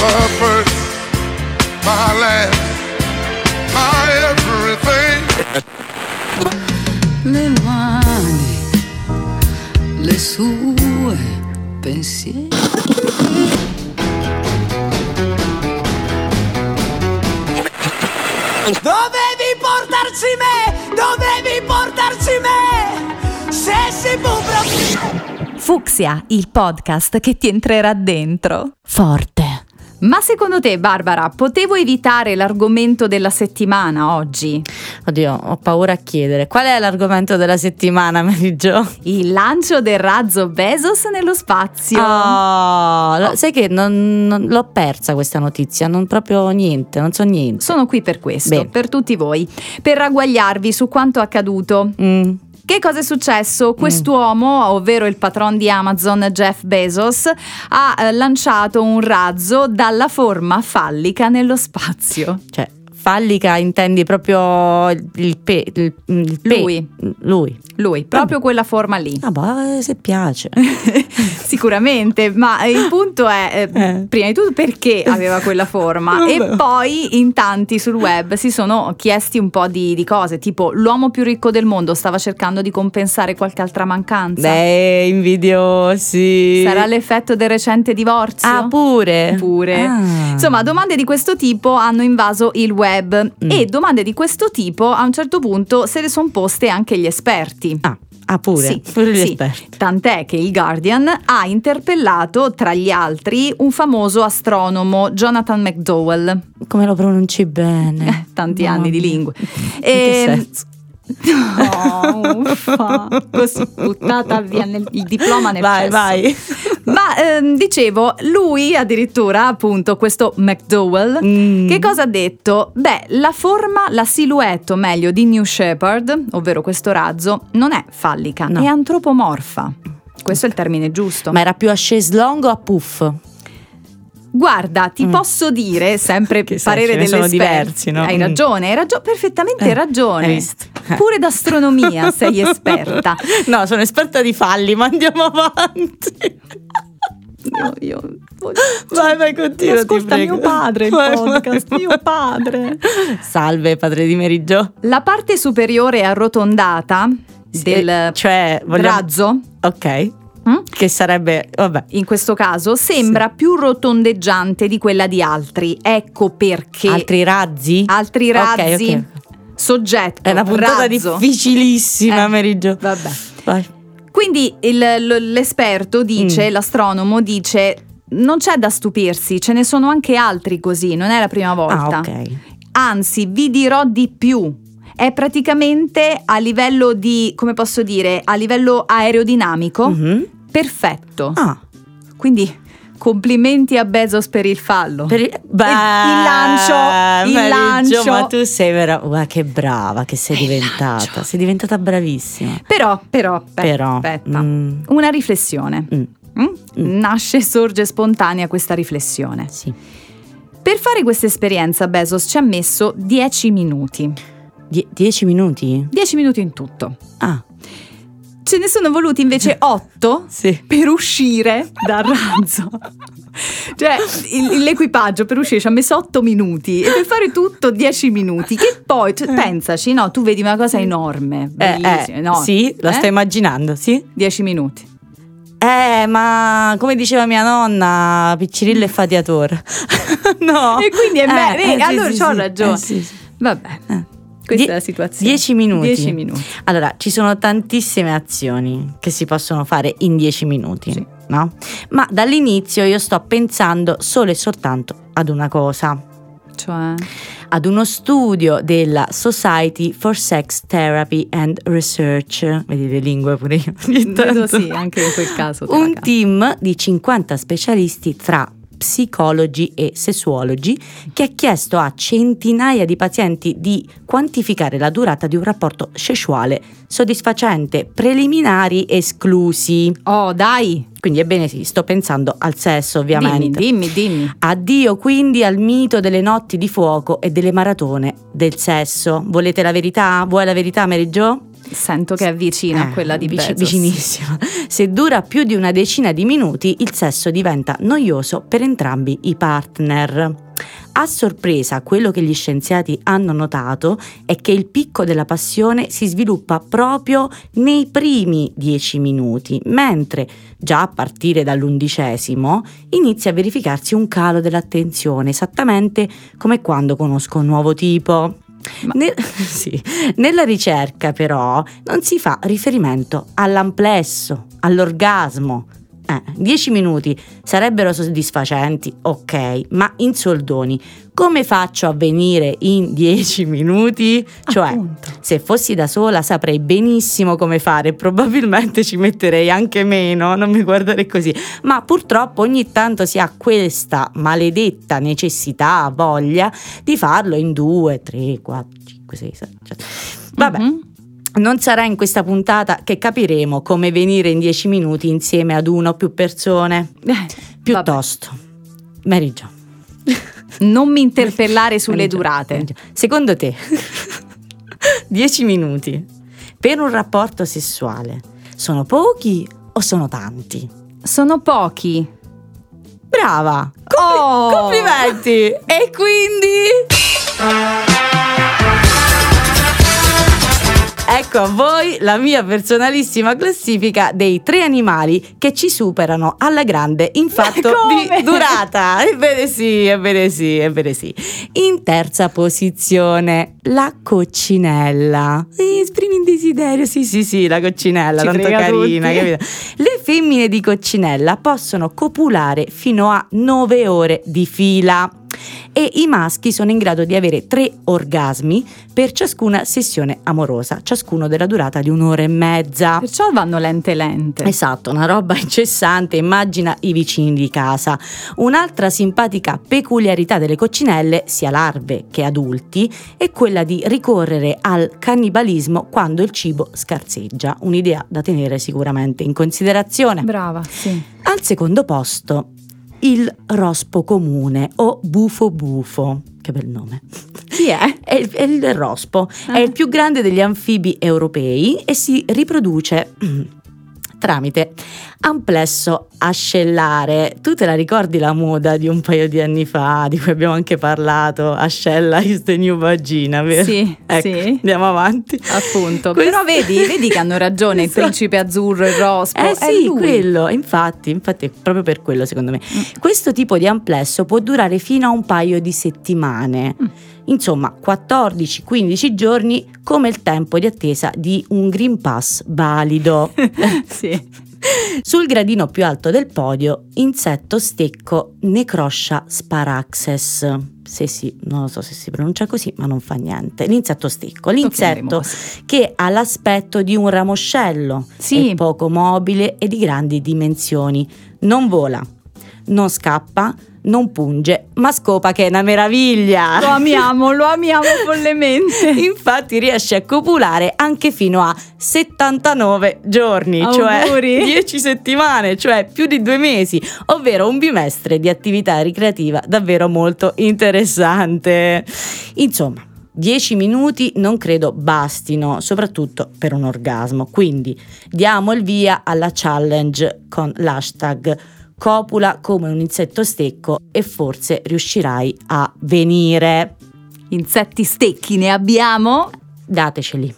my first, my last, my everything. le mani, le sue pensieri. Dovevi portarci me! Dovevi portarci me! Se si può proprio... Fucsia, il podcast che ti entrerà dentro. Forte. Ma secondo te, Barbara, potevo evitare l'argomento della settimana oggi? Oddio, ho paura a chiedere. Qual è l'argomento della settimana, Mary Jo? Il lancio del razzo Bezos nello spazio. Oh, lo- sai che non, non- l'ho persa questa notizia, non proprio niente, non so niente. Sono qui per questo, Bene. per tutti voi, per ragguagliarvi su quanto accaduto. Mm, Che cosa è successo? Quest'uomo, ovvero il patron di Amazon Jeff Bezos, ha eh, lanciato un razzo dalla forma fallica nello spazio. cioè, fallica intendi proprio il, pe, il, il pe- Lui. Lui. Lui, proprio quella forma lì. Ah, boh, se piace. Sicuramente, ma il punto è, eh, Eh. prima di tutto, perché aveva quella forma e Vabbè. poi in tanti sul web si sono chiesti un po' di, di cose, tipo l'uomo più ricco del mondo stava cercando di compensare qualche altra mancanza. Beh, invidiosi. Sarà l'effetto del recente divorzio? Ah, pure? Pure. Ah. Insomma, domande di questo tipo hanno invaso il web Mm. e domande di questo tipo a un certo punto se le sono poste anche gli esperti. Ah, ah, pure? Sì, pure gli sì. esperti. Tant'è che il Guardian ha interpellato tra gli altri un famoso astronomo, Jonathan McDowell. Come lo pronunci bene? Tanti Mamma anni di lingue. In che Ehm, senso? No, uffa. così buttata via nel- il diploma nel Vai, cesso. vai. Ma ehm, dicevo, lui addirittura, appunto, questo McDowell, Mm. che cosa ha detto? Beh, la forma, la silhouette, o meglio, di New Shepard, ovvero questo razzo, non è fallica, No. è antropomorfa. Questo è il termine giusto. Ma era più a chaise longue o a puff? Guarda, ti posso dire, sempre Mm. Che parere ne sono diversi, no? Hai Mm. ragione, hai ragio- perfettamente Eh, ragione. Eh. Pure d'astronomia sei esperta. No, sono esperta di falli, ma andiamo avanti. Io, io Vai, vai, continua. Ascolta mio padre il Vai, podcast, vai. mio padre. Salve, padre di Meriggio. La parte superiore arrotondata del cioè, vogliamo... razzo, Ok. Mm, Che sarebbe... Vabbè. in questo caso, sembra più rotondeggiante di quella di altri. Ecco perché Altri razzi? altri razzi, ok. soggetto, È una puntata razzo. difficilissima, Eh, Meriggio. Vabbè. Vai. Quindi il- l'esperto dice, Mm. l'astronomo dice, non c'è da stupirsi, ce ne sono anche altri così, non è la prima volta. Ah, ok. Anzi, vi dirò di più. È praticamente a livello di, come posso dire, a livello aerodinamico, Mhm. Perfetto. Ah. Quindi complimenti a Bezos per il fallo. Per il, Beh, il lancio, il lancio. Ma tu sei vera... Guarda che brava che sei diventata. Sei diventata bravissima. Però, però, aspetta, Però, aspetta. mm. una riflessione. Mm, Mm? Nasce, sorge spontanea questa riflessione. sì. Per fare questa esperienza Bezos ci ha messo 10 minuti. Die- dieci minuti? 10 minuti in tutto. Ah, Ce ne sono voluti invece 8 sì. per uscire dal razzo. Cioè, il- l'equipaggio per uscire ci ha messo 8 minuti e per fare tutto 10 minuti. Che poi, cioè, pensaci, no, tu vedi una cosa enorme, Eh, bellissima, eh, no? sì, lo Eh? sto immaginando, sì. 10 minuti. Eh, ma come diceva mia nonna, Piccirillo e Fatiator. no. E quindi è me- vedi, allora sì, c'ho sì. ragione. Eh, sì. Vabbè, Eh. Questa Die- è la situazione. 10 minuti. 10 minuti. Allora, ci sono tantissime azioni che si possono fare in 10 minuti, Sì. no? Ma dall'inizio io sto pensando solo e soltanto ad una cosa, Cioè, ad uno studio della Society for Sex Therapy and Research, vedi le lingue pure io. ogni vedo tanto. sì, anche in quel caso. Un team di 50 specialisti tra psicologi e sessuologi che ha chiesto a centinaia di pazienti di quantificare la durata di un rapporto sessuale soddisfacente, preliminari esclusi. Oh, dai, Quindi ebbene sì, sto pensando al sesso ovviamente. dimmi, dimmi, dimmi. Addio quindi al mito delle notti di fuoco e delle maratone del sesso. Volete la verità? Vuoi la verità, Mary Jo? Sento che è vicina a Eh, quella di Bezos. Vicinissima. Se dura più di una decina di minuti, il sesso diventa noioso per entrambi i partner. A sorpresa, quello che gli scienziati hanno notato è che il picco della passione si sviluppa proprio nei primi dieci minuti, mentre già a partire dall'undicesimo inizia a verificarsi un calo dell'attenzione, esattamente come quando conosco un nuovo tipo. Nel- sì. Nella ricerca però non si fa riferimento all'amplesso, all'orgasmo. Eh, 10 minuti sarebbero soddisfacenti, ok, ma in soldoni come faccio a venire in 10 minuti? Cioè, Appunto. se fossi da sola saprei benissimo come fare, probabilmente ci metterei anche meno, non mi guardare così, ma purtroppo ogni tanto si ha questa maledetta necessità, voglia di farlo in 2, 3, 4, 5, 6, 7. Vabbè. Mhm. Non sarà in questa puntata che capiremo come venire in 10 minuti insieme ad uno o più persone. Eh, Piuttosto, Mary Jo. vabbè. Non mi interpellare sulle Jo, durate. Secondo te, 10 minuti per un rapporto sessuale sono pochi o sono tanti? Sono pochi. Brava! Compli- Oh! Complimenti! E quindi... Ecco a voi la mia personalissima classifica dei tre animali che ci superano alla grande in fatto di durata. Ebbene sì, ebbene sì, ebbene sì. In terza posizione, la coccinella. Eh, Esprimi un desiderio, sì sì sì, la coccinella, Ci tanto carina, capito? Le femmine di coccinella possono copulare fino a 9 ore di fila e i maschi sono in grado di avere tre orgasmi per ciascuna sessione amorosa, ciascuno della durata di un'ora e mezza. Perciò vanno lente lente. Esatto, una roba incessante, immagina i vicini di casa. Un'altra simpatica peculiarità delle coccinelle, sia larve che adulti, è quella di ricorrere al cannibalismo quando il cibo scarseggia, un'idea da tenere sicuramente in considerazione. Brava, sì. Al secondo posto, il rospo comune o bufo bufo. Che bel nome. Chi è? È il, è il rospo, è Ah. il più grande degli anfibi europei e si riproduce tramite amplesso ascellare. Tu te la ricordi la moda di un paio di anni fa, di cui abbiamo anche parlato? Ascella is the new vagina, vero? Sì, Ecco, sì. Andiamo avanti. Appunto. Questo- Però vedi, vedi che hanno ragione il principe azzurro, il rospo. Eh è sì, quello, infatti, infatti è proprio per quello secondo me. Mm. Questo tipo di amplesso può durare fino a un paio di settimane. Mm. Insomma, 14-15 giorni come il tempo di attesa di un Green Pass valido. sì. Sul gradino più alto del podio, insetto stecco Necroscia sparaxes. Se sì, non lo so se si pronuncia così, ma non fa niente. L'insetto stecco, l'insetto che ha l'aspetto di un ramoscello, Sì. è poco mobile e di grandi dimensioni. Non vola, non scappa, non punge, ma scopa che è una meraviglia. Lo amiamo, lo amiamo follemente. Infatti riesce a copulare anche fino a 79 giorni, cioè Auguri. 10 settimane, cioè più di due mesi, ovvero un bimestre di attività ricreativa davvero molto interessante. Insomma, 10 minuti non credo bastino, soprattutto per un orgasmo. Quindi diamo il via alla challenge con l'hashtag copula come un insetto stecco e forse riuscirai a venire. Insetti stecchi ne abbiamo? Dateceli.